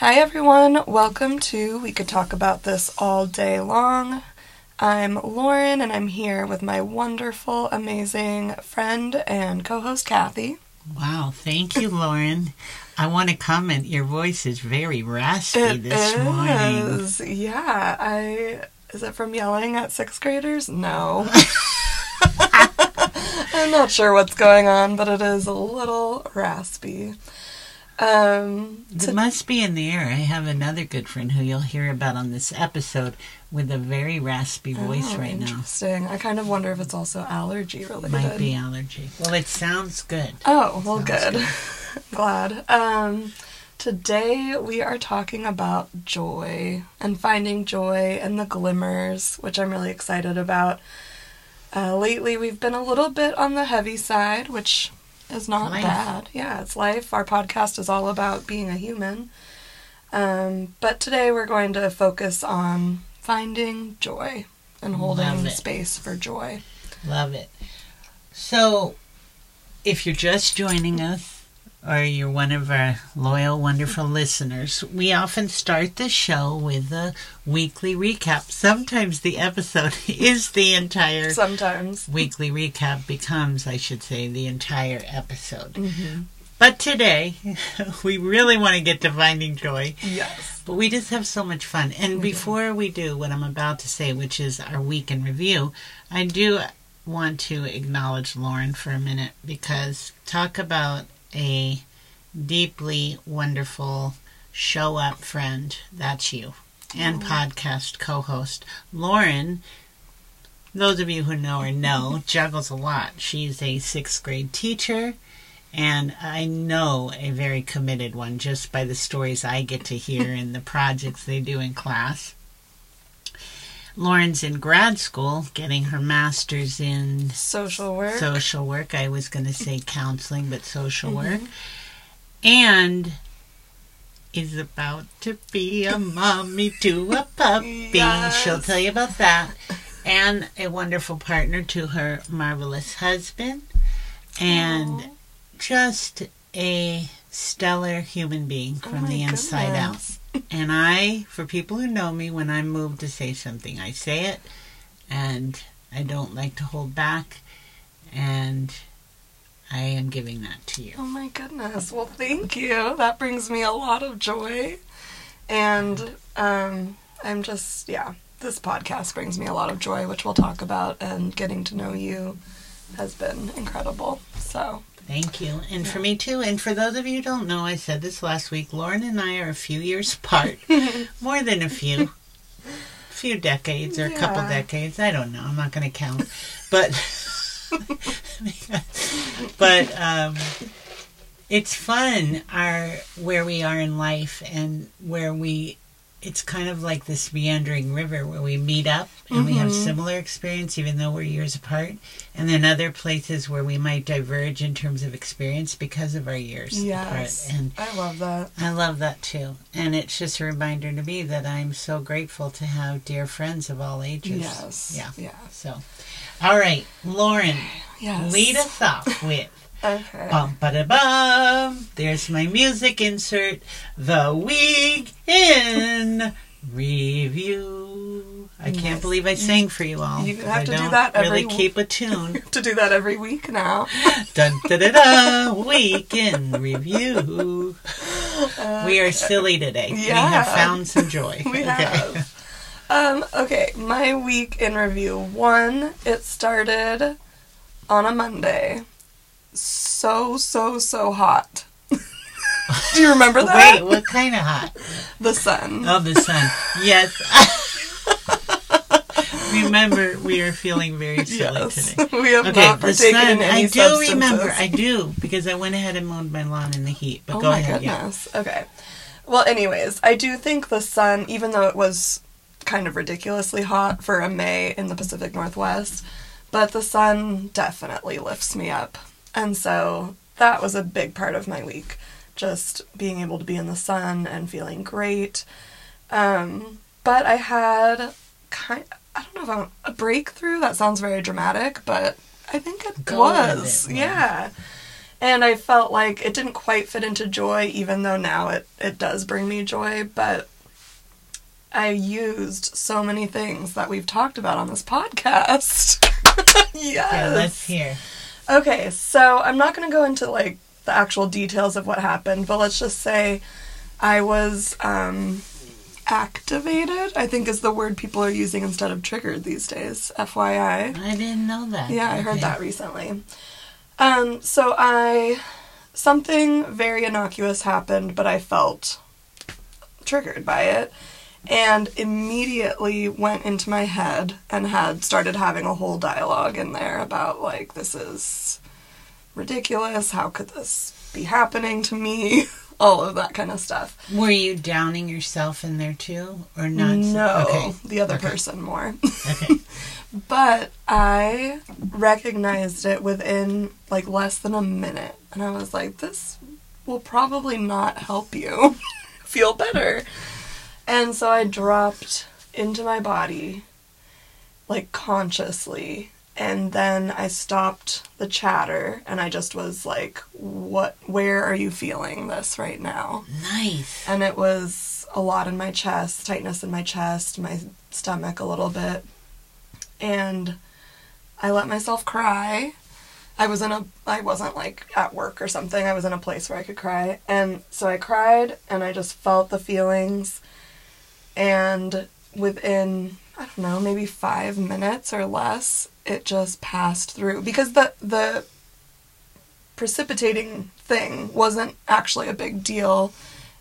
Hi, everyone. Welcome to We Could Talk About This All Day Long. I'm Lauren, and I'm here with my wonderful, amazing friend and co host, Kathy. Wow, thank you, Lauren. I want to comment. Your voice is very raspy It this morning. is. Yeah, I. Is it from yelling at sixth graders? No. I'm not sure what's going on, but it is a little raspy. Um, It must be in the air. I have another good friend who you'll hear about on this episode with a very raspy voice oh, right now. interesting. I kind of wonder if it's also allergy related. Might be allergy. Well, it sounds good. Oh, well, Sounds good. Glad. Um, today we are talking about joy and finding joy and the glimmers, which I'm really excited about. Uh, lately, we've been a little bit on the heavy side, which is not Life. bad. Yeah, it's life. Our podcast is all about being a human. Um, but today we're going to focus on finding joy and holding space for joy. Love it. So, if you're just joining us, or you're one of our loyal, wonderful listeners, we often start the show with a weekly recap. Sometimes the episode is the entire Sometimes. weekly recap becomes, I should say, the entire episode. Mm-hmm. But today, we really want to get to finding joy. Yes. But we just have so much fun. And before we do what I'm about to say, which is our week in review, I do want to acknowledge Lauren for a minute because talk about a deeply wonderful show up friend. That's you. And oh. podcast co host. Lauren, those of you who know her know, juggles a lot. She's a sixth grade teacher. And I know a very committed one just by the stories I get to hear and the projects they do in class. Lauren's in grad school getting her master's in Social work. social work. I was going to say counseling, but social mm-hmm. work. And is about to be a mommy to a puppy. Yes. She'll tell you about that. And a wonderful partner to her marvelous husband. And Aw. just a stellar human being Oh from my the inside out. And I, for people who know me, when I'm moved to say something, I say it, and I don't like to hold back, and I am giving that to you. Oh my goodness. Well, thank you. That brings me a lot of joy. And um, I'm just, yeah, this podcast brings me a lot of joy, which we'll talk about. And getting to know you has been incredible. So, Thank you. And for me too. And for those of you who don't know, I said this last week, Lauren and I are a few years apart. More than a few. A few decades or a couple decades. I don't know. I'm not going to count. But but um it's fun our where we are in life and where we it's kind of like this meandering river where we meet up and we have Mhm. similar experience even though we're years apart and then other places where we might diverge in terms of experience because of our years yes. apart and I love that. I love that too. And it's just a reminder to me that I'm so grateful to have dear friends of all ages. Yes. Yeah. Yeah. So, all right, Lauren, Yes. lead us off with Okay. bum ba da bum. There's my music insert. The week in review. I can't believe I sang for you all. You have I to do that every really w- keep a tune. to do that every week now. Dun da da da. Week in review. We are silly today. We have found some joy. We Okay. have. Um, okay, my week in review. One, it started on a Monday. So, so, so hot. Do you remember that? Wait, what kind of hot? The sun. Oh, the sun. Yes. Remember, we are feeling very silly yes. today. we have Okay, not the partaken sun. in any I do remember. I do because I went ahead and mowed my lawn in the heat. But oh go ahead. Yeah. goodness. Okay. Well, anyways, I do think the sun, even though it was kind of ridiculously hot for a May in the Pacific Northwest, but the sun definitely lifts me up. And so that was a big part of my week. Just being able to be in the sun and feeling great. Um, but I had kind I don't know if I'm a breakthrough. That sounds very dramatic, but I think it Go was. it, yeah. And I felt like it didn't quite fit into joy, even though now it, it does bring me joy. But I used so many things that we've talked about on this podcast. yes. Yeah, let's hear. Okay, so I'm not going to go into like the actual details of what happened, but let's just say I was um, activated, I think is the word people are using instead of triggered these days, FYI. I didn't know that. Yeah, I heard that recently. Um, so I something very innocuous happened, but I felt triggered by it and immediately went into my head and had started having a whole dialogue in there about like this is ridiculous, how could this be happening to me? All of that kind of stuff. Were you downing yourself in there too, or not? No, Okay. the other Okay. person more. Okay. But I recognized it within like less than a minute. And I was like, this will probably not help you feel better. And so I dropped into my body, like consciously. And then I stopped the chatter and I just was like, what, where are you feeling this right now? Nice. and it was a lot in my chest, tightness in my chest, my stomach a little bit. And I let myself cry. I was in a I wasn't like at work or something. I was in a place where I could cry. And so I cried and I just felt the feelings and within I don't know, maybe 5 minutes or less, it just passed through because the the precipitating thing wasn't actually a big deal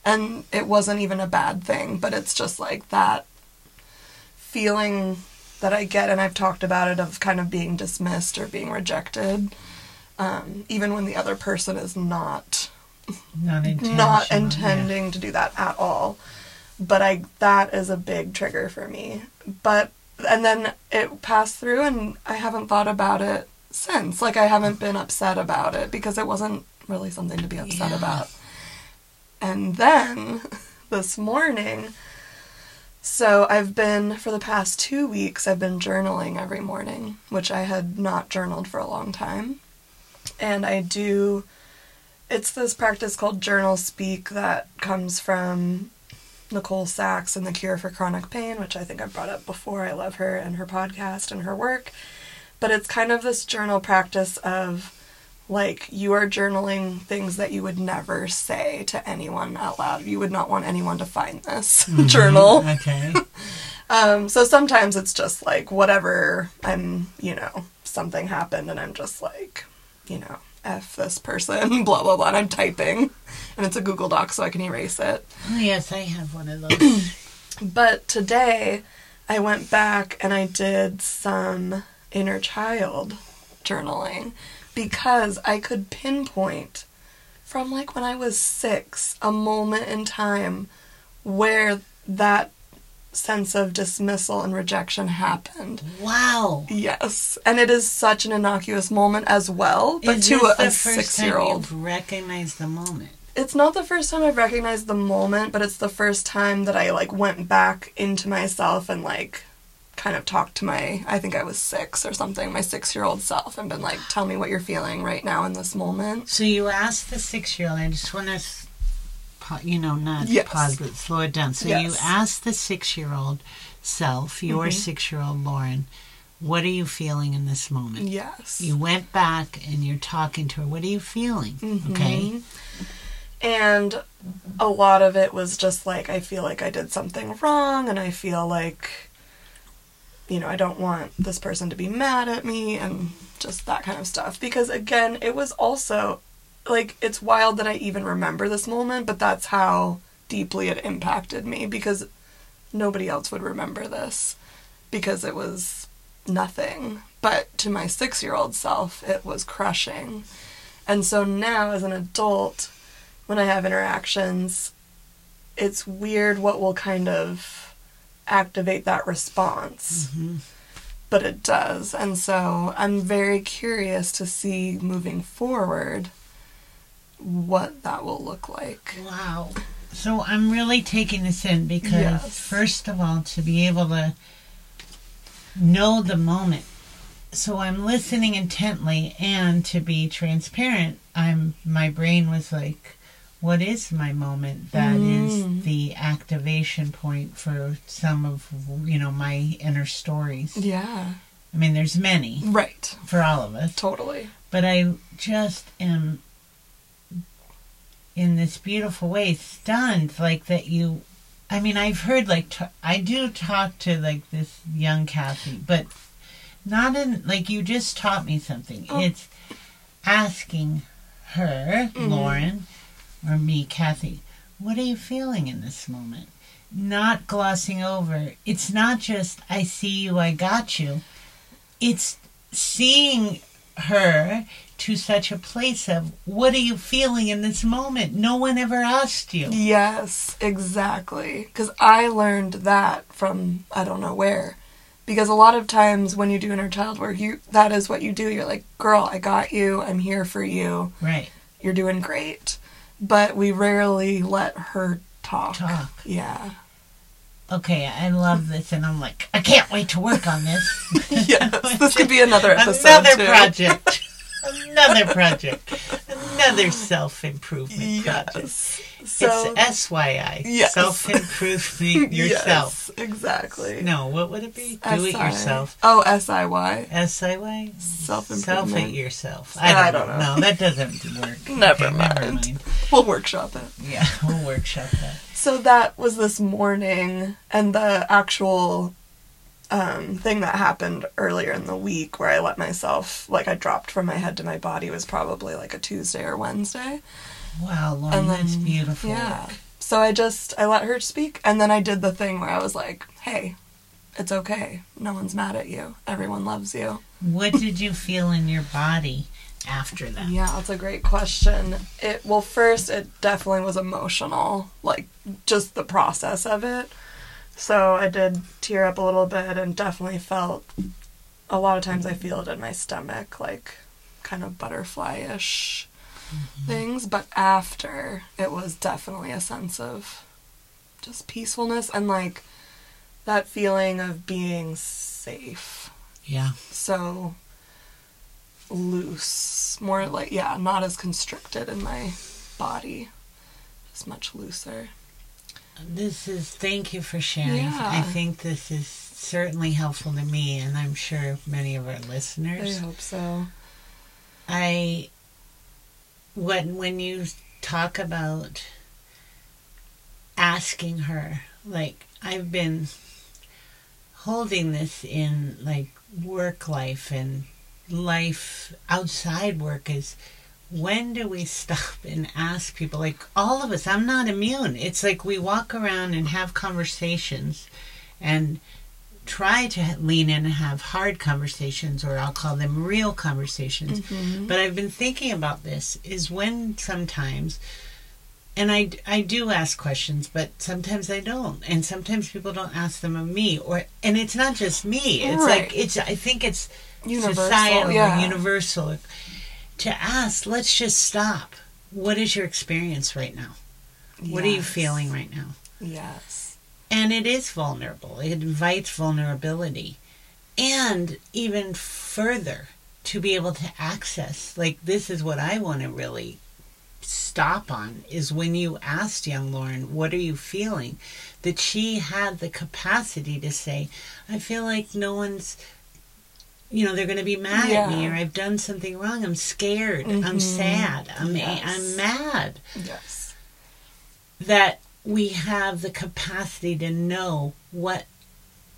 and it wasn't even a bad thing, but it's just like that feeling that I get, and I've talked about it of kind of being dismissed or being rejected, um, even when the other person is not Not not yeah. intending to do that at all. But I that is a big trigger for me. But and then it passed through, and I haven't thought about it since. Like I haven't been upset about it because it wasn't really something to be upset Yeah. about. And then this morning, so I've been for the past two weeks. I've been journaling every morning, which I had not journaled for a long time, and I do it's this practice called journal speak that comes from Nicole Sachs and the Cure for Chronic Pain, which I think I've brought up before. I love her and her podcast and her work. But it's kind of this journal practice of like you are journaling things that you would never say to anyone out loud. You would not want anyone to find this journal. Okay. Um, so sometimes it's just like whatever I'm, you know, something happened and I'm just like, you know, F this person, blah, blah, blah, and I'm typing. And it's a Google Doc so I can erase it. Oh yes, I have one of those. But today I went back and I did some inner child journaling because I could pinpoint from like when I was six a moment in time where that sense of dismissal and rejection happened. wow. Yes. And it is such an innocuous moment as well, but Is to a, a first six time year old. You've recognized the moment. It's not the first time I've recognized the moment, but it's the first time that I like went back into myself and like kind of talked to my I think I was six or something, my six year old self and been like, Tell me what you're feeling right now in this moment. So you asked the six-year-old. I just want to, you know, not Yes. pause, but slow it down. So you Yes. asked the six-year-old self, your Mhm. six-year-old Lauren, what are you feeling in this moment? Yes. You went back and you're talking to her. What are you feeling? Okay. Mhm. And a lot of it was just like, I feel like I did something wrong, and I feel like, you know, I don't want this person to be mad at me, and just that kind of stuff. Because again, it was also like, it's wild that I even remember this moment, but that's how deeply it impacted me because nobody else would remember this because it was nothing. But to my six year old self, it was crushing. And so now, as an adult, when I have interactions, it's weird what will kind of activate that response. Mhm. But it does. And so I'm very curious to see moving forward what that will look like. Wow. So I'm really taking this in because, Yes. first of all, to be able to know the moment so I'm listening intently, and to be transparent, I'm my brain was like, "What is my moment? That is Mm. the activation point for some of you know my inner stories. Yeah. I mean, there's many Right. for all of us, Totally. but I just am in this beautiful way stunned, like that you. I mean, I've heard like t- I do talk to like this young Kathy, but not in like you just taught me something. Oh. It's asking her, Mhm. Lauren, or me, Kathy, what are you feeling in this moment? Not glossing over. It's not just I see you, I got you. It's seeing her to such a place of what are you feeling in this moment? No one ever asked you. Yes, exactly. Because I learned that from I don't know where. Because a lot of times when you do inner child work, you that is what you do. You're like, girl, I got you. I'm here for you. Right. You're doing great. But we rarely let her talk. Talk. Yeah. Okay, I love this, and I'm like, I can't wait to work on this. yes. This could be another episode. Another too. project. Another project. Another self improvement project. So, it's SYI. Yes. Self improvement yourself. Yes, exactly. No, what would it be? Do it yourself. Oh, S I Y. SIY? Self Self it improvement. yourself. I don't know. No, that doesn't work. Never Okay, mind. We'll workshop it. Yeah, we'll workshop that. So that was this morning, and the actual um, thing that happened earlier in the week where I let myself, like, I dropped from my head to my body was probably like a Tuesday or Wednesday. Wow, Lauren, And then, that's beautiful. Yeah. So I just, I let her speak, and then I did the thing where I was like, hey, it's okay. No one's mad at you. Everyone loves you. What did you feel in your body after that? Yeah, that's a great question. It well, first it definitely was emotional, like just the process of it. So I did tear up a little bit and definitely felt a lot of times I feel it in my stomach, like kind of butterfly-ish mm-hmm. things. But after, it was definitely a sense of just peacefulness and like that feeling of being safe Yeah. so loose more like yeah not as constricted in my body just much looser This is, thank you for sharing. Yeah. I think this is certainly helpful to me, and I'm sure many of our listeners. i hope so I, when, when you talk about asking her, like, I've been holding this in, like, work life and life outside work is when do we stop and ask people like all of us i'm not immune it's like we walk around and have conversations and try to lean in and have hard conversations or i'll call them real conversations mm-hmm. but i've been thinking about this is when sometimes and I, I do ask questions, but sometimes I don't, and sometimes people don't ask them of me, or and it's not just me. It's Right. like it's. I think it's Universal, societal yeah. universal to ask. Let's just stop. What is your experience right now? What are you feeling right now? yes And it is vulnerable. It invites vulnerability, and even further to be able to access. Like this is what I want to really stop on is when you asked young Lauren, what are you feeling? That she had the capacity to say, I feel like no one's, you know, they're going to be mad at me or I've done something wrong. I'm scared. I'm Mhm. sad. I'm, Yes. I'm mad. yes That we have the capacity to know what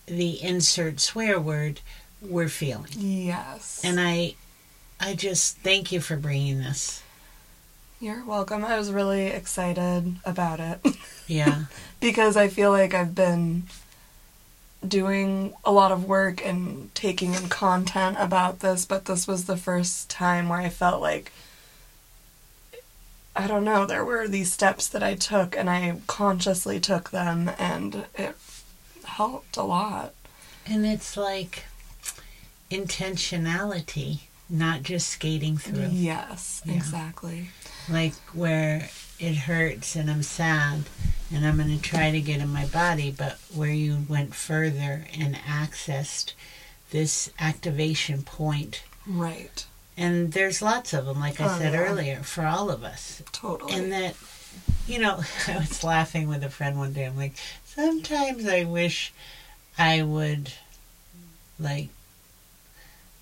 the insert swear word we're feeling. yes And I, I just thank you for bringing this. you're welcome i was really excited about it Yeah. because I feel like I've been doing a lot of work and taking in content about this, but this was the first time where I felt like I don't know, there were these steps that I took and I consciously took them and it helped a lot. And it's like intentionality, not just skating through. Yes, Yeah. exactly. Like where it hurts and I'm sad and I'm going to try to get in my body, but where you went further and accessed this activation point. Right. And there's lots of them, like I Oh, said yeah. earlier, for all of us. Totally. And that, you know, I was laughing with a friend one day. I'm like, sometimes I wish I would, like,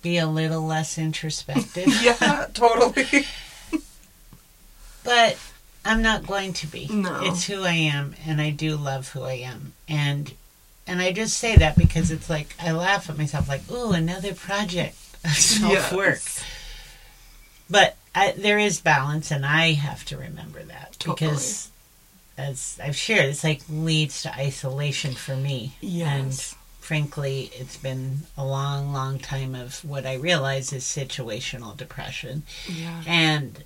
be a little less introspective. yeah, totally. but I'm not going to be. No. It's who I am, and I do love who I am. And and I just say that because it's like I laugh at myself, like, "Ooh, another project of self work." Yes. But I, there is balance, and I have to remember that Totally. because, as I've shared, it's like leads to isolation for me. Yes. frankly, it's been a long, long time of what I realize is situational depression. Yeah. And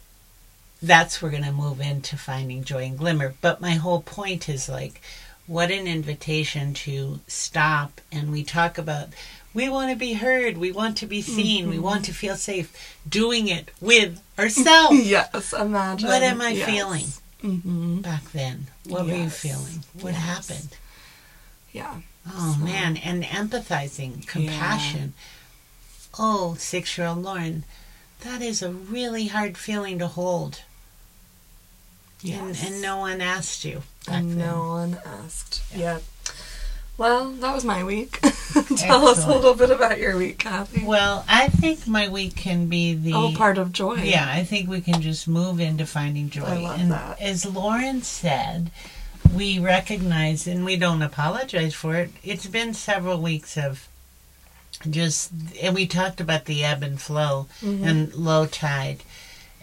that's we're going to move into finding joy and glimmer. But my whole point is like, what an invitation to stop. And we talk about, we want to be heard, we want to be seen, we want to feel safe, doing it with ourselves. Yes, imagine. What am I Yes. feeling Mm-hmm. back then? What were you feeling? What Yes. happened? Yeah. Oh So- man, and empathizing, compassion. Oh, six year old Lauren, that is a really hard feeling to hold. Yes. And, and no one asked you. And then. no one asked. Yeah. Well, that was my week. Tell us a little bit about your week, Kathy. Well, I think my week can be the. oh, part of joy. Yeah, I think we can just move into finding joy. I love and that. as Lauren said, we recognize and we don't apologize for it. It's been several weeks of just, and we talked about the ebb and flow Mhm. and low tide.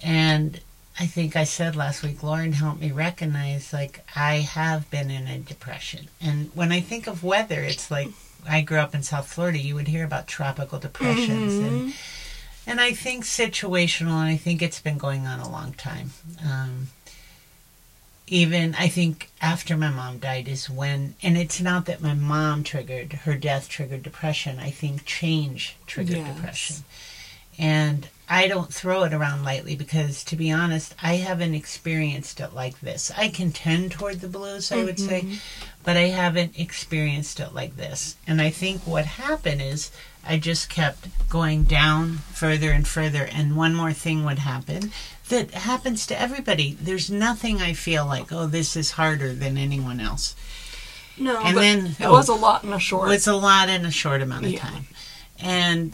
And I think I said last week, Lauren helped me recognize like I have been in a depression. And when I think of weather, it's like I grew up in South Florida, you would hear about tropical depressions and Mhm. and I think situational, and I think it's been going on a long time. Um, even I think after my mom died is when, and it's not that my mom triggered her death triggered depression. I think change triggered Yes. depression, and I don't throw it around lightly because, to be honest, I haven't experienced it like this. I can tend toward the blues, I would say, mm-hmm. but I haven't experienced it like this. And I think what happened is I just kept going down further and further, and one more thing would happen that happens to everybody. There's nothing I feel like, oh, this is harder than anyone else. No, And then- it oh. was a lot in a short. It's a lot in a short amount of Yeah. time. And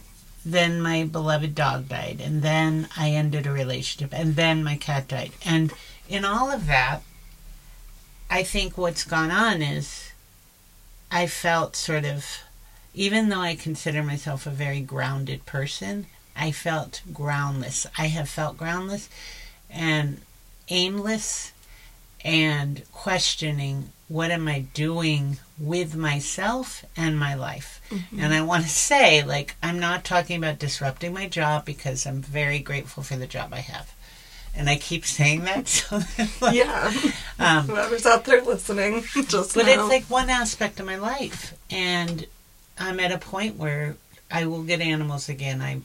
then my beloved dog died, and then I ended a relationship, and then my cat died. And in all of that, I think what's gone on is I felt sort of, even though I consider myself a very grounded person, I felt groundless. I have felt groundless and aimless and questioning what am I doing with myself and my life. And I want to say, like, I'm not talking about disrupting my job because I'm very grateful for the job I have. And I keep saying that. So, like, yeah. um, Whoever's out there listening, just but know. it's like one aspect of my life. And I'm at a point where I will get animals again, I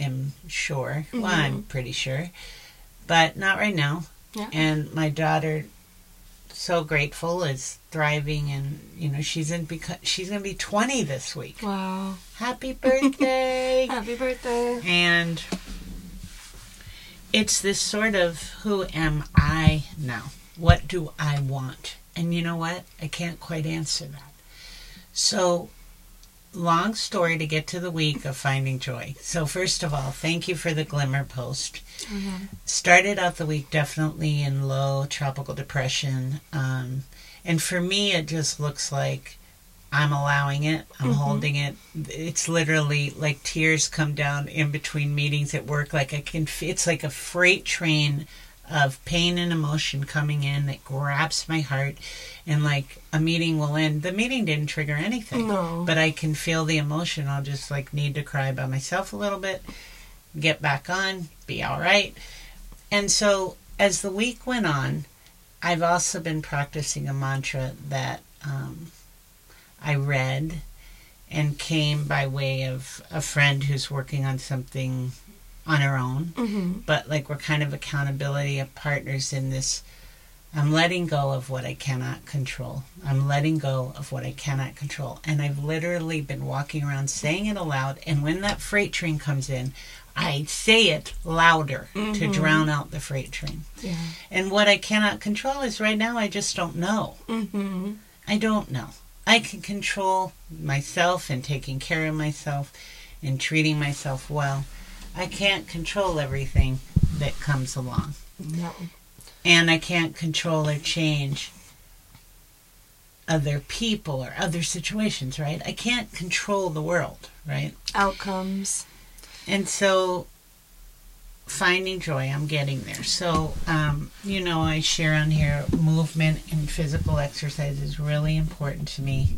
am sure. Well, I'm pretty sure. But not right now. Yeah. And my daughter, so grateful, is thriving, and you know she's in because she's gonna be 20 this week. wow. Happy birthday! Happy birthday. and it's this sort of who am I now? What do I want? And you know what? I can't quite answer that. So, long story to get to the week of finding joy. So, first of all, thank you for the glimmer post. Started out the week definitely in low tropical depression. Um, and for me, it just looks like I'm allowing it, I'm holding it. It's literally like tears come down in between meetings at work. Like I can, it's like a freight train of pain and emotion coming in that grabs my heart. And like a meeting will end. The meeting didn't trigger anything No. but I can feel the emotion. I'll just like need to cry by myself a little bit, get back on, be all right. And so as the week went on, I've also been practicing a mantra that um, I read and came by way of a friend who's working on something on her own hmm but like we're kind of accountability of partners in this I'm letting go of what I cannot control. I'm letting go of what I cannot control. And I've literally been walking around saying it aloud. And when that freight train comes in, I say it louder to Mhm. drown out the freight train. Yeah. And what I cannot control is right now, I just don't know. Mm-hmm. I don't know. I can control myself and taking care of myself and treating myself well. I can't control everything that comes along. No. And I can't control or change other people or other situations, right? I can't control the world, right? Outcomes. And so finding joy, I'm getting there. So, um, you know, I share on here movement and physical exercise is really important to me.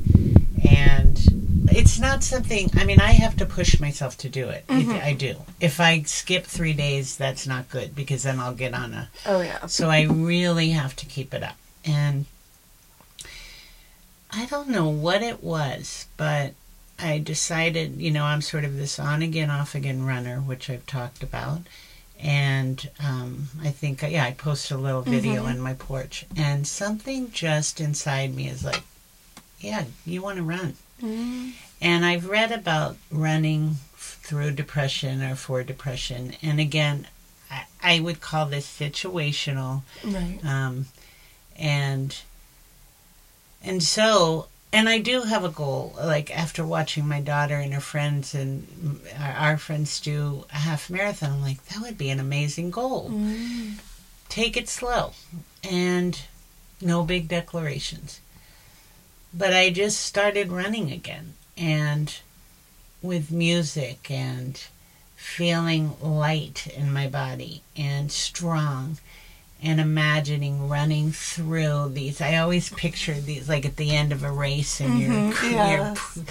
And it's not something, I mean, I have to push myself to do it. Mhm. I do. If I skip three days, that's not good because then I'll get on a Oh yeah. so I really have to keep it up. And I don't know what it was, but I decided, you know, I'm sort of this on again, off again runner, which I've talked about. And um, I think, yeah, I posted a little video Mhm. on my porch. And something just inside me is like, yeah, you want to run. Mm. And I've read about running through depression or for depression. And again, I, I would call this situational. Right. Um, and and so and I do have a goal. Like after watching my daughter and her friends and our, our friends do a half marathon, I'm like that would be an amazing goal. Mm. Take it slow and no big declarations. But I just started running again and with music and feeling light in my body and strong and imagining running through these. I always picture these like at the end of a race and you're, Mhm, you're yes. p-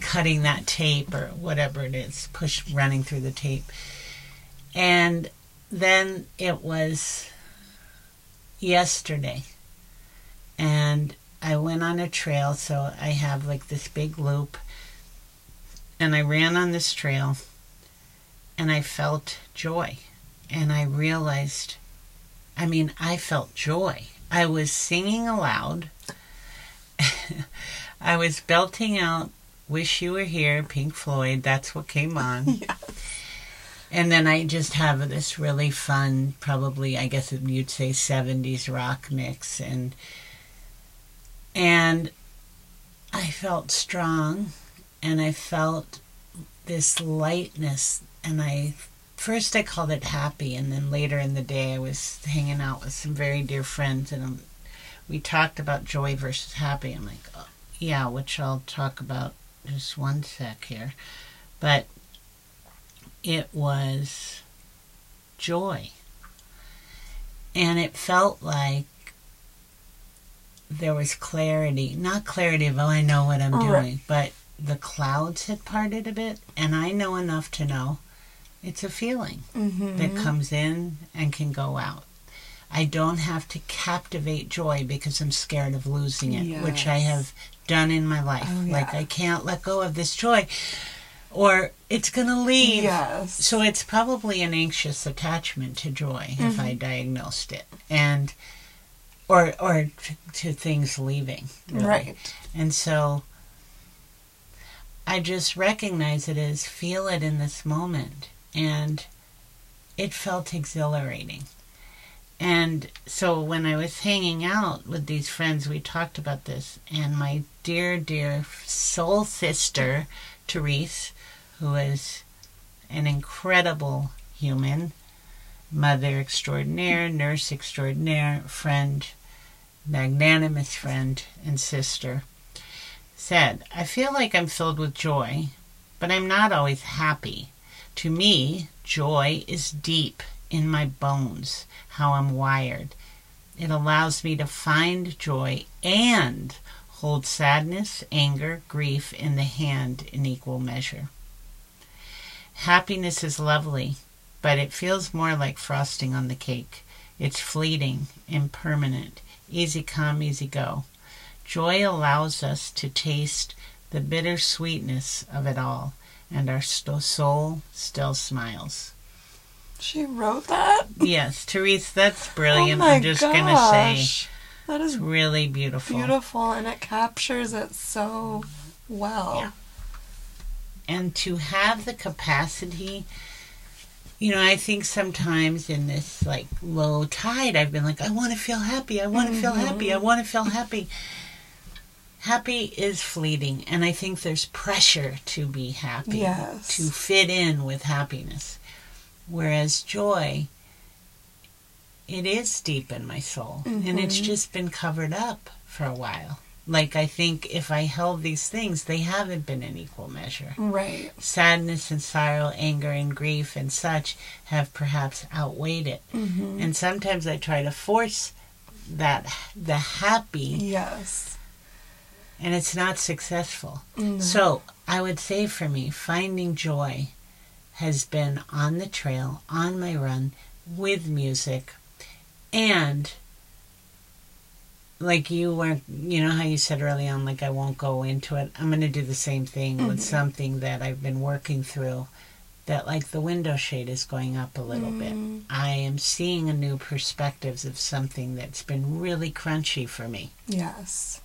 cutting that tape or whatever it is, push running through the tape. And then it was yesterday. And I went on a trail, so I have like this big loop. And I ran on this trail and I felt joy. And I realized, I mean, I felt joy. I was singing aloud. I was belting out Wish You Were Here, Pink Floyd. That's what came on. Yeah. And then I just have this really fun, probably I guess you'd say '70s rock mix, and and I felt strong, and I felt this lightness, and I first I called it happy, and then later in the day I was hanging out with some very dear friends, and we talked about joy versus happy. I'm like, oh, yeah, which I'll talk about just one sec here, but it was joy. And it felt like there was clarity. Not clarity of, oh, I know what I'm Right. doing, but the clouds had parted a bit, and I know enough to know it's a feeling Mm-hmm. that comes in and can go out. I don't have to captivate joy because I'm scared of losing it, which I have done in my life. Oh, Like. I can't let go of this joy, or it's going to leave. Yes. So it's probably an anxious attachment to joy if I diagnosed it, and or or to things leaving. really. Right. And so I just recognize it as feel it in this moment, and it felt exhilarating. And so when I was hanging out with these friends, we talked about this, and my dear, dear soul sister, Therese, who is an incredible human, mother extraordinaire, nurse extraordinaire, friend, magnanimous friend, and sister, said, I feel like I'm filled with joy, but I'm not always happy. To me, joy is deep in my bones, how I'm wired. It allows me to find joy and hold sadness, anger, grief in the hand in equal measure. Happiness is lovely, but it feels more like frosting on the cake. It's fleeting, impermanent, easy come, easy go. Joy allows us to taste the bitter sweetness of it all, and our st- soul still smiles. She wrote that? Yes, Therese, that's brilliant. oh I'm just gonna say That is really beautiful. beautiful and it captures it so well. Yeah. And to have the capacity, you know, I think sometimes in this like low tide, I've been like, I want to feel happy. I want to feel happy. I want to feel happy. Happy is fleeting, and I think there's pressure to be happy, Yes. to fit in with happiness. Whereas joy, it is deep in my soul, and it's Mhm. just been covered up for a while. Like, I think if I held these things, they haven't been in equal measure. Right. Sadness and sorrow, anger and grief and such have perhaps outweighed it. hmm And sometimes I try to force that, the happy, Yes. and it's not successful. No. So I would say for me, finding joy has been on the trail, on my run, with music, and like you weren't, you know how you said early on, like I won't go into it. I'm going to do the same thing with Mhm. something that I've been working through. That like the window shade is going up a little Mm. bit. I am seeing a new perspectives of something that's been really crunchy for me. Yes.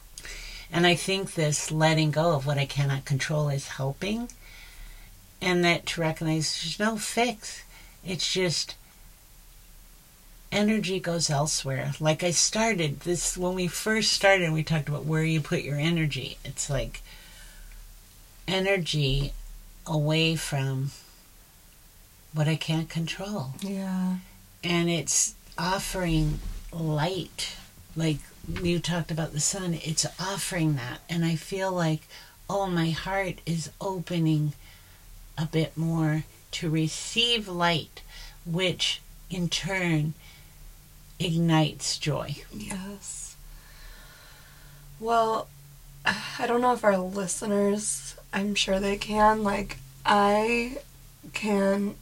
And I think this letting go of what I cannot control is helping. And that to recognize there's no fix. It's just energy goes elsewhere. Like I started this when we first started, we talked about where you put your energy. It's like energy away from what I can't control Yeah. and it's offering light like you talked about the sun it's offering that and i feel like oh my heart is opening a bit more to receive light which in turn ignites joy Yes. Well, I don't know if our listeners, I'm sure they can. Like, I can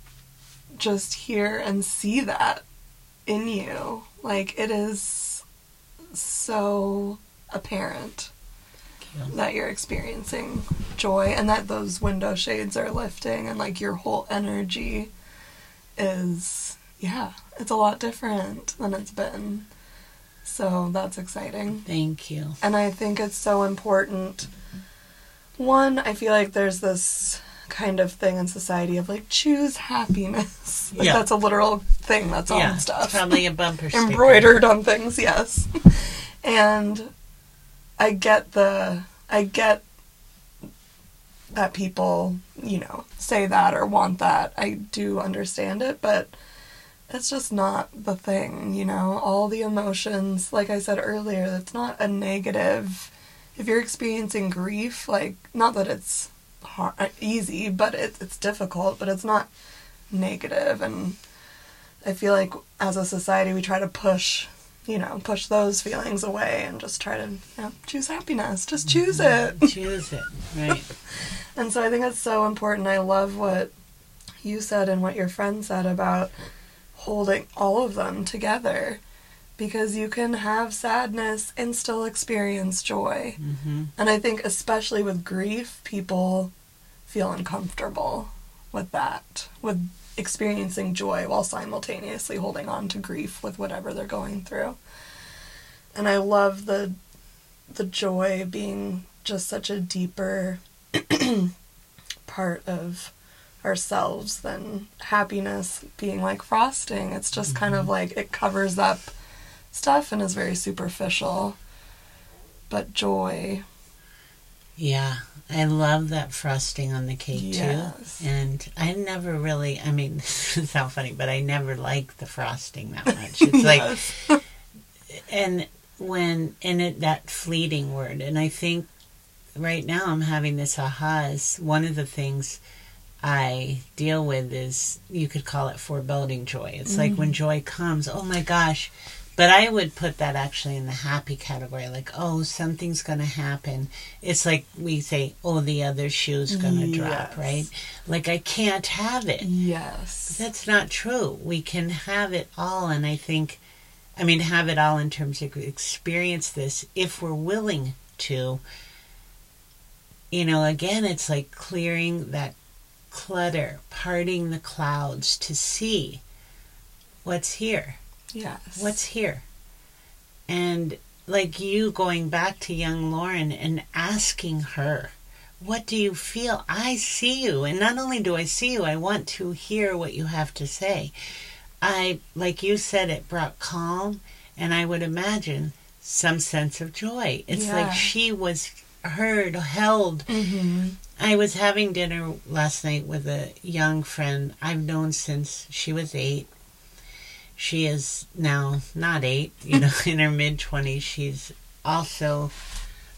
just hear and see that in you. Like, it is so apparent you. that you're experiencing joy and that those window shades are lifting and like your whole energy is yeah it's a lot different than it's been so that's exciting thank you and i think it's so important one i feel like there's this kind of thing in society of like choose happiness like Yeah. that's a literal thing that's yeah on it's stuff probably a bumper sticker. embroidered on things, yes. and I get the I get that people, you know, say that or want that. I do understand it, but it's just not the thing, you know. All the emotions, like I said earlier, it's not a negative. If you're experiencing grief, like not that it's hard, uh, easy, but it, it's difficult, but it's not negative. negative and I feel like as a society we try to push, you know, push those feelings away and just try to you know, choose happiness. Just mm-hmm. choose it. choose it right And so I think that's so important. I love what you said and what your friend said about holding all of them together because you can have sadness and still experience joy. hmm And I think especially with grief, people feel uncomfortable with that, with experiencing joy while simultaneously holding on to grief with whatever they're going through. And I love the the joy being just such a deeper part of ourselves than happiness being like frosting. It's just kind of mm-hmm. like it covers up stuff and is very superficial. But joy Yeah, I love that frosting on the cake Yes. too. And I never really, I mean, this is sound funny, but I never liked the frosting that much. It's like, and when, and it, that fleeting word. And I think right now I'm having this aha is one of the things I deal with is, you could call it foreboding joy. It's like when mm-hmm. joy comes, oh my gosh. But I would put that actually in the happy category, like, oh, something's going to happen. It's like we say, oh, the other shoe's going to drop, right? Like, I can't have it. yes. That's not true. We can have it all, and I think, I mean, have it all in terms of experience this if we're willing to. You know, again, it's like clearing that clutter, parting the clouds to see what's here? Yes. What's here? And like you going back to young Lauren and asking her, what do you feel? I see you. And not only do I see you, I want to hear what you have to say. I, like you said, it brought calm and I would imagine some sense of joy. It's Yeah. like she was heard, held. Mm-hmm. I was having dinner last night with a young friend I've known since she was eight. She is now not eight, you know, in her mid 20s. She's also,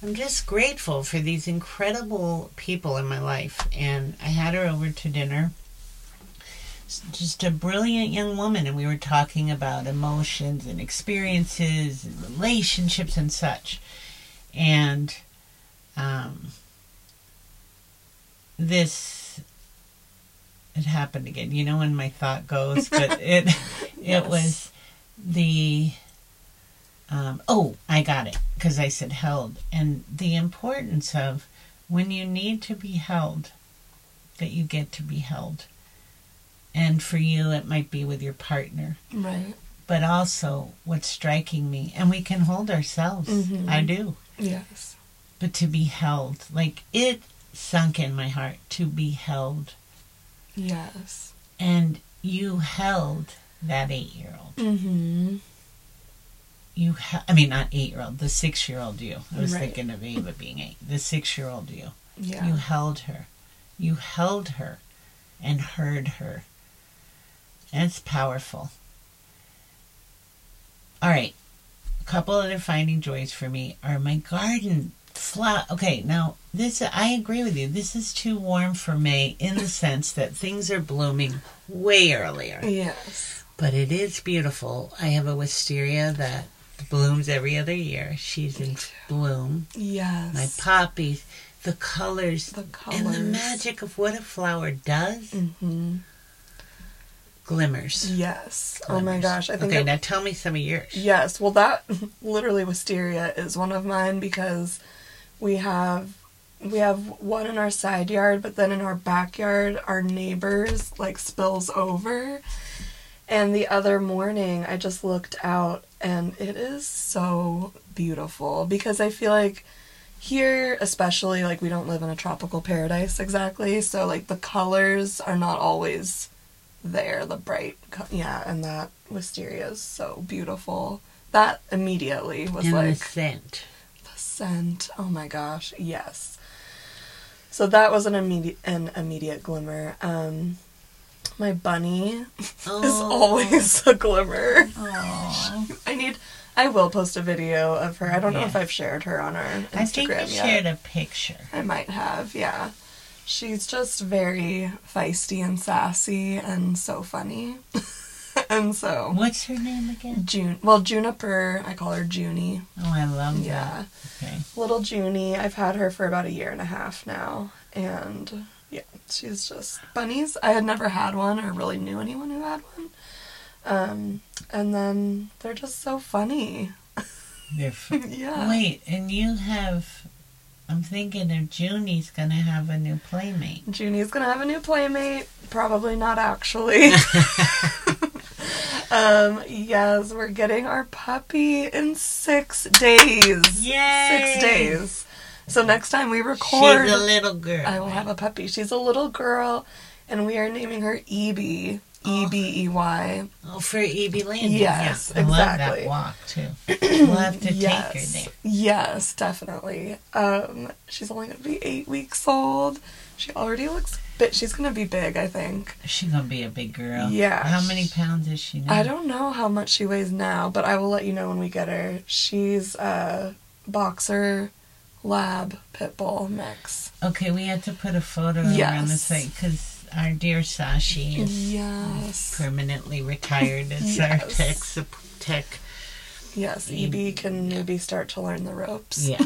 I'm just grateful for these incredible people in my life. And I had her over to dinner. Just a brilliant young woman, and we were talking about emotions and experiences and relationships and such. And um, this it happened again you know when my thought goes but it it Yes. was the um, oh i got it because i said held and the importance of when you need to be held that you get to be held and for you it might be with your partner Right. but also what's striking me and we can hold ourselves Mhm. i do Yes. but to be held like it sunk in my heart to be held. Yes. and you held that eight year old Mm-hmm. you ha- i mean not eight year old the six year old you. I was Right. thinking of ava being eight. The six year old you. Yeah. you held her. You held her and heard her. And it's powerful. All right. A couple other finding joys for me are my garden flower okay now this i agree with you this is too warm for may in the sense that things are blooming way earlier Yes. but it is beautiful i have a wisteria that blooms every other year she's in bloom Yes. my poppies the colors The colors. and the magic of what a flower does Mm-hmm. glimmers. Yes. Oh my gosh. I think Okay, it- now tell me some of yours. Yes, well, that literally wisteria is one of mine because we have we have one in our side yard, but then in our backyard, our neighbors like spills over. And the other morning, I just looked out, and it is so beautiful because I feel like here, especially, like we don't live in a tropical paradise exactly, so like the colors are not always there, the bright, co- yeah, and that wisteria is so beautiful. That immediately was and the scent. the scent. Oh my gosh, yes. So that was an immediate an immediate glimmer. Um, my bunny is Oh. always a glimmer. Aw. I need. I will post a video of her. I don't know if I've shared her on our Instagram I think you yet. shared a picture. I might have, yeah. She's just very feisty and sassy and so funny. and so What's her name again? June well Juniper, I call her Junie. Oh, I love Yeah. that. Okay. Little Junie. I've had her for about a year and a half now. And yeah, she's just bunnies. I had never had one or really knew anyone who had one. Um and then they're just so funny. They're f- yeah. Wait, and you have. I'm thinking if Junie's gonna have a new playmate. Junie's gonna have a new playmate. Probably not actually. um, yes, we're getting our puppy in six days. Yay! Six days. So next time we record, She's a little girl. I will have a puppy. She's a little girl, and we are naming her Ebey. E B E Y. Oh, for Ebey's Landing. Yes, yeah. I love exactly. that walk too. have to take her there. Yes, definitely. Um, she's only gonna be eight weeks old. She already looks bit. She's gonna be big, I think. She's gonna be a big girl. Yeah. How many pounds is she now? I don't know how much she weighs now, but I will let you know when we get her. She's a boxer lab pit bull mix. Okay, we had to put a photo around the site because our dear Sashi is Yes. permanently retired as our tech sup- tech. Yes, Ebey can maybe start to learn the ropes. Yeah.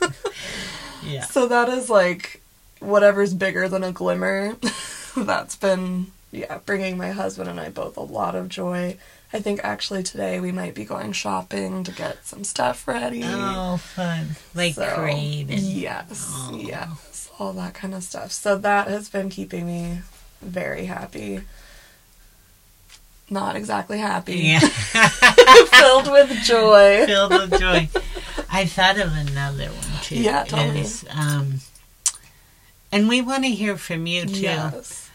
yeah. So that is like whatever's bigger than a glimmer. That's been yeah, bringing my husband and I both a lot of joy. I think actually today we might be going shopping to get some stuff ready. Oh, fun! Like So, and Yes, Oh. yes, all that kind of stuff. So that has been keeping me very happy. not exactly happy. Yeah. Filled with joy. Filled with joy. I thought of another one too. Yeah, me. Is, um, and we want to hear from you too. Yes.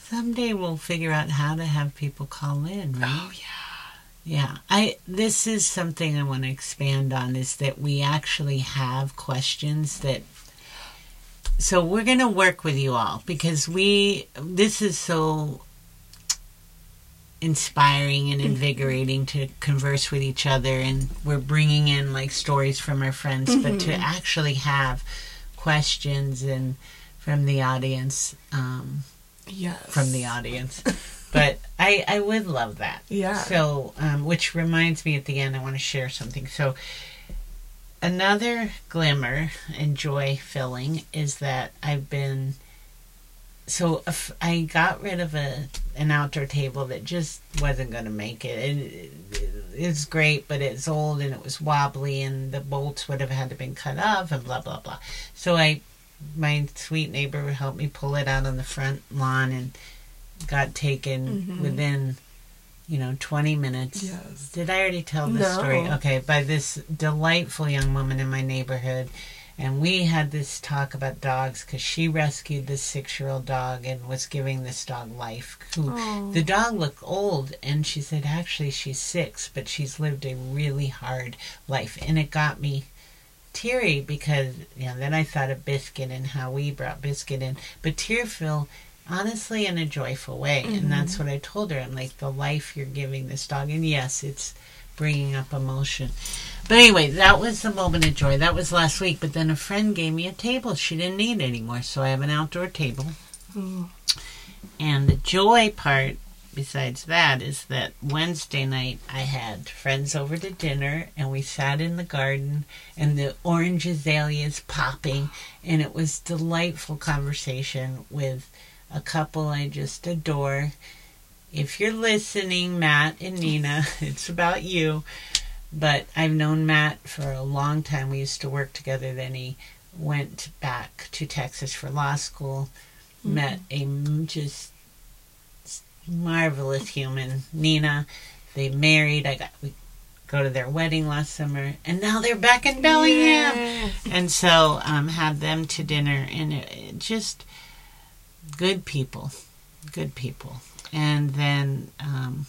Someday we'll figure out how to have people call in, right? Oh yeah. Yeah, I this is something I want to expand on is that we actually have questions that so we're going to work with you all because we this is so inspiring and mm-hmm. invigorating to converse with each other and we're bringing in like stories from our friends but to mm-hmm. actually have questions and from the audience um, Yes. from the audience but I, I would love that Yeah. so, um, which reminds me at the end, I want to share something. So, another glimmer and joy filling is that I've been. So if I got rid of a an outdoor table that just wasn't going to make it. It, it. It's great, but it's old and it was wobbly, and the bolts would have had to been cut off, and blah blah blah. So I, my sweet neighbor helped me pull it out on the front lawn, and got taken Mhm. within you know, 20 minutes. Yes. Did I already tell this No. story? Okay, by this delightful young woman in my neighborhood. And we had this talk about dogs because she rescued this six year old dog and was giving this dog life. Who, Oh. The dog looked old, and she said, actually, she's six, but she's lived a really hard life. And it got me teary because, you know, then I thought of Biscuit and how we brought Biscuit in. But tearful, honestly, in a joyful way. And mm-hmm. that's what I told her. I'm like, the life you're giving this dog. And yes, it's bringing up emotion. But anyway, that was the moment of joy. That was last week. But then a friend gave me a table she didn't need anymore. So I have an outdoor table. Ooh. And the joy part, besides that, is that Wednesday night I had friends over to dinner and we sat in the garden and the orange azaleas popping and it was delightful conversation with a couple I just adore. If you're listening, Matt and Nina, it's about you. But I've known Matt for a long time. We used to work together. Then he went back to Texas for law school. Mm-hmm. Met a just marvelous human, Nina. They married. I got we go to their wedding last summer, and now they're back in Bellingham. And so um, had them to dinner, and it, it just good people, good people. And then um,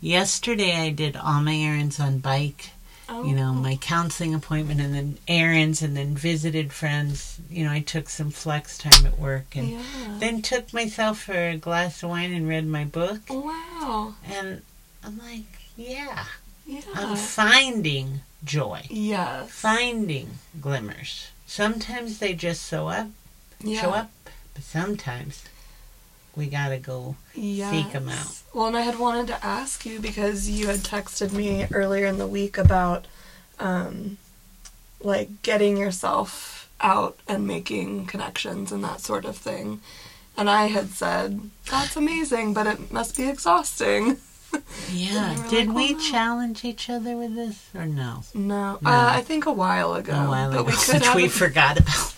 yesterday I did all my errands on bike Oh. you know, oh. my counseling appointment and then errands and then visited friends. You know, I took some flex time at work and Yeah. then took myself for a glass of wine and read my book. Wow. And I'm like, yeah, Yeah. I'm finding joy, yes. finding glimmers. Sometimes they just show up, Yeah. show up, but sometimes we gotta go Yes. them out. Well, and I had wanted to ask you because you had texted me earlier in the week about, um, like getting yourself out and making connections and that sort of thing. And I had said, that's amazing, but it must be exhausting. Yeah. Did like, we "Oh, no." challenge each other with this or no? No, No. Uh, I think a while ago. a while but ago, we could which have we forgot about.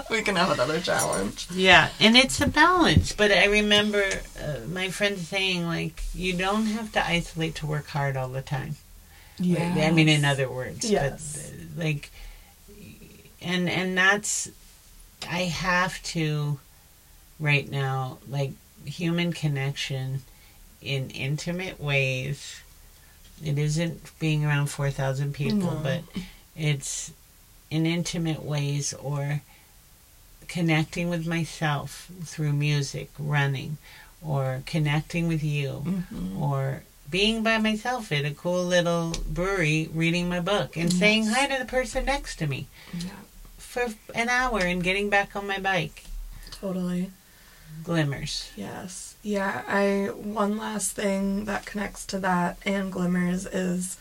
we can have another challenge. Yeah, and it's a balance. But I remember uh, my friend saying, like, you don't have to isolate to work hard all the time. Yeah. I mean, in other words, Yes. but uh, like, and and that's I have to right now like human connection in intimate ways. It isn't being around four thousand people, No. but it's in intimate ways or connecting with myself through music, running, or connecting with you Mhm. or being by myself at a cool little brewery reading my book and saying hi to the person next to me Yeah, for an hour and getting back on my bike. totally. Glimmers. Yes. Yeah, I one last thing that connects to that and glimmers is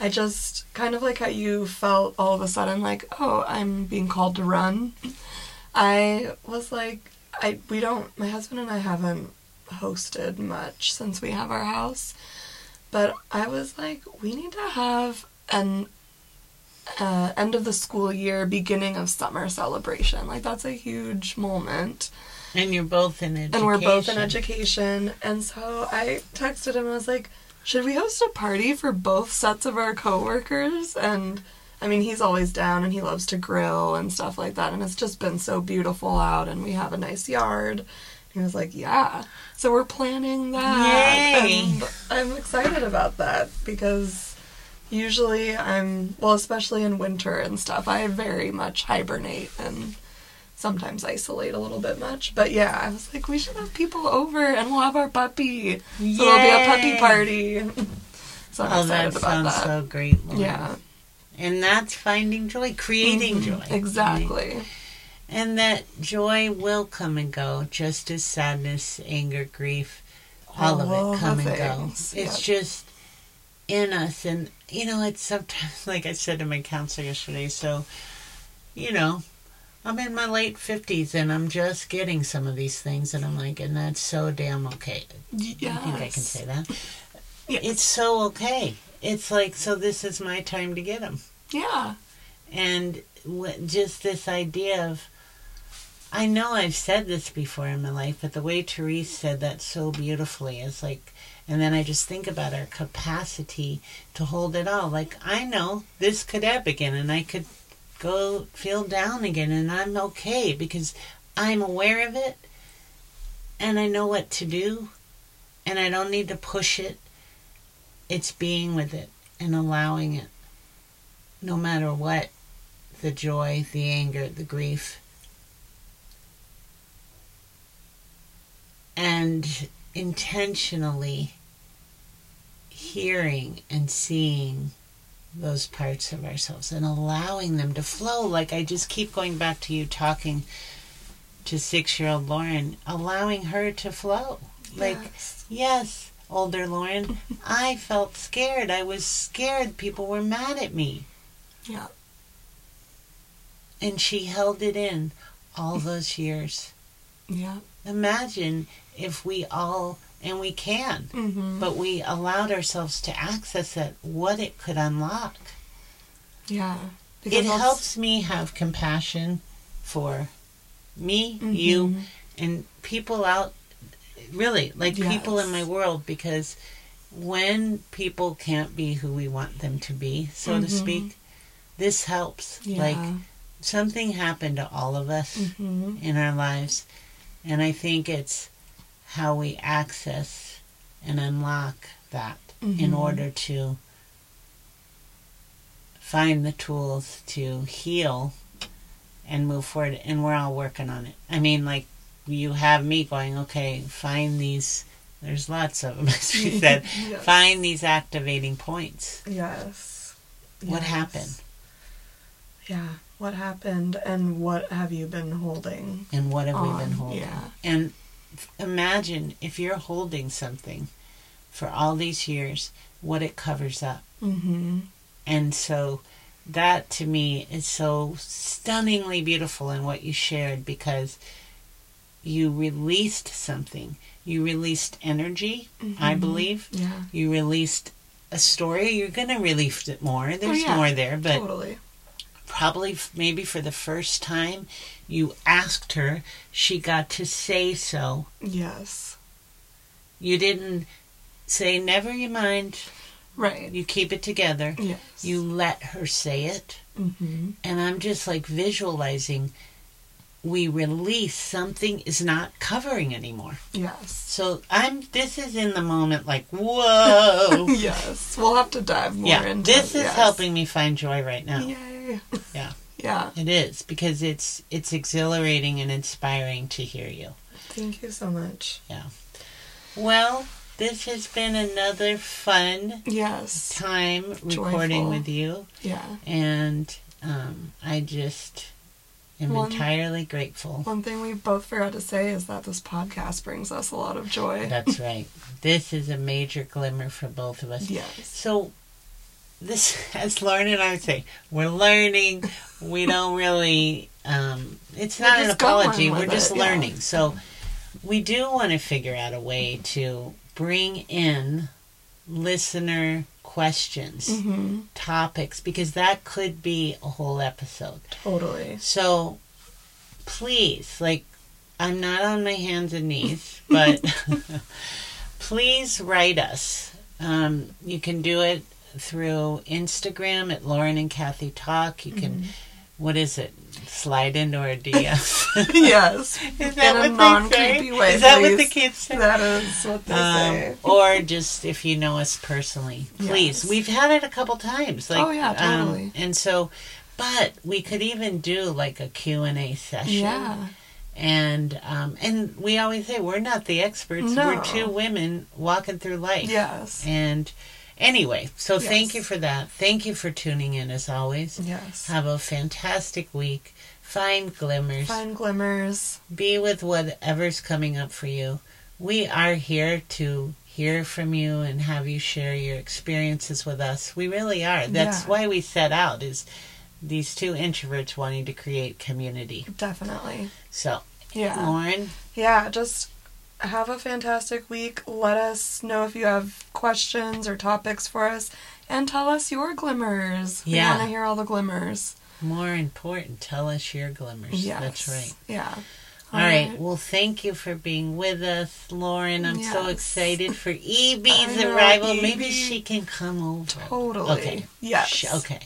I just kind of like how you felt all of a sudden like, "Oh, I'm being called to run." I was like, I we don't my husband and I haven't hosted much since we have our house. But I was like, we need to have an uh, end of the school year, beginning of summer celebration. Like that's a huge moment. And you're both in education. and we're both in education. And so I texted him. I was like, "Should we host a party for both sets of our coworkers?" And I mean, he's always down, and he loves to grill and stuff like that. And it's just been so beautiful out, and we have a nice yard. He was like, "Yeah." So we're planning that, Yay. and I'm excited about that because usually I'm well, especially in winter and stuff. I very much hibernate and sometimes isolate a little bit much. But yeah, I was like, we should have people over and we'll have our puppy. So it'll be a puppy party. so I'm Oh, excited that about sounds that. so great, yeah, And that's finding joy, creating Mhm, joy. Exactly. And that joy will come and go, just as sadness, anger, grief, all of it come and go. things, It's just in us. And, you know, it's sometimes, like I said to my counselor yesterday, so, you know, I'm in my late 50s and I'm just getting some of these things. And I'm like, and that's so damn okay. Yeah. I think I can say that. Yes. It's so okay. It's like, so this is my time to get them. Yeah. And wh- just this idea of, I know I've said this before in my life, but the way Therese said that so beautifully is like, and then I just think about our capacity to hold it all. Like, I know this could ebb again and I could go feel down again and I'm okay because I'm aware of it and I know what to do and I don't need to push it. It's being with it and allowing it no matter what the joy, the anger, the grief. And intentionally hearing and seeing those parts of ourselves and allowing them to flow. Like I just keep going back to you talking to six year old Lauren, allowing her to flow. Like, Yes. Older Lauren, I felt scared. I was scared people were mad at me. Yeah. And she held it in all those years. Yeah. Imagine if we all, and we can, Mm-hmm. but we allowed ourselves to access it, what it could unlock. yeah. It that's- helps me have compassion for me, you, Mhm. and people out, really, like people in my world, because when people can't be who we want them to be, so to Mhm. speak, this helps. Yeah. Like, something happened to all of us. hmm in our lives. And I think it's how we access and unlock that in Mhm. order to find the tools to heal and move forward. And we're all working on it. I mean, like, you have me going, okay, find these. There's lots of them, as we said. Yes. Find these activating points. Yes. What Yes. happened? Yeah. What happened and what have you been holding? And what have we been holding? Yeah. And imagine if you're holding something for all these years, what it covers up. Mm-hmm. And so that to me is so stunningly beautiful in what you shared because you released something. You released energy, I Mhm. believe. Yeah. You released a story. You're going to release it more. There's yeah. more there, but totally. probably f- maybe for the first time you asked her, she got to say so. Yes. You didn't say, never you mind, Right. you keep it together. Yes. You let her say it. Mm-hmm. And I'm just like visualizing we release something is not covering anymore. Yes. So I'm this is in the moment like whoa. yes. We'll have to dive more yeah, into this is yes. helping me find joy right now. Yay. Yeah. Yeah. It is because it's it's exhilarating and inspiring to hear you. Thank you so much. Yeah. Well, this has been another fun Yes. time recording with you Yeah. and um, I just am One- entirely grateful. One thing we both forgot to say is that this podcast brings us a lot of joy. That's right. This is a major glimmer for both of us. Yes. So, this, as Lauren and I would say, we're learning. We don't really, um, it's We're not an apology. We're just it, yeah. learning. So, we do want to figure out a way to bring in listener questions, Mm-hmm. topics, because that could be a whole episode. Totally. So please, like, I'm not on my hands and knees, but please write us. Um, you can do it through Instagram at Lauren and Kathy Talk. You can, Mm-hmm. What is it? Slide into our DMs. yes. is that In what they say? way, Is that what the kids say? That is what they say. Um, or just if you know us personally, please. Yes. We've had it a couple times. Like, Oh, yeah, um, totally. and so, but we could even do like a Q and A session. Yeah. And um, and we always say we're not the experts. No. We're two women walking through life. Yes. And anyway, so thank you for that. Thank you for tuning in as always. Yes. Have a fantastic week. Find glimmers. Find glimmers. Be with whatever's coming up for you. We are here to hear from you and have you share your experiences with us. We really are. That's Yeah. why we set out is these two introverts wanting to create community. Definitely. So, Yeah. Lauren, Yeah, just have a fantastic week. Let us know if you have questions or topics for us and tell us your glimmers. We Yeah. want to hear all the glimmers. more important, tell us your glimmers. Yes. That's right. Yeah. All right. Well, thank you for being with us, Lauren. I'm so excited for know, arrival. Maybe she can come over. Totally. Okay. Yes. Sh- Okay.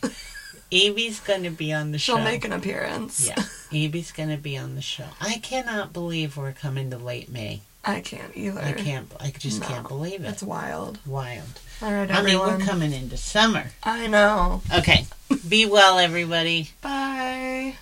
Ebey's going to be on the show. She'll make an appearance. Yeah, Ebey's going to be on the show. I cannot believe we're coming to late May. I can't either. I can't. I just No, can't believe it. It's wild. Wild. All right, I mean, everyone. we're coming into summer. I know. Okay. Be well, everybody. Bye.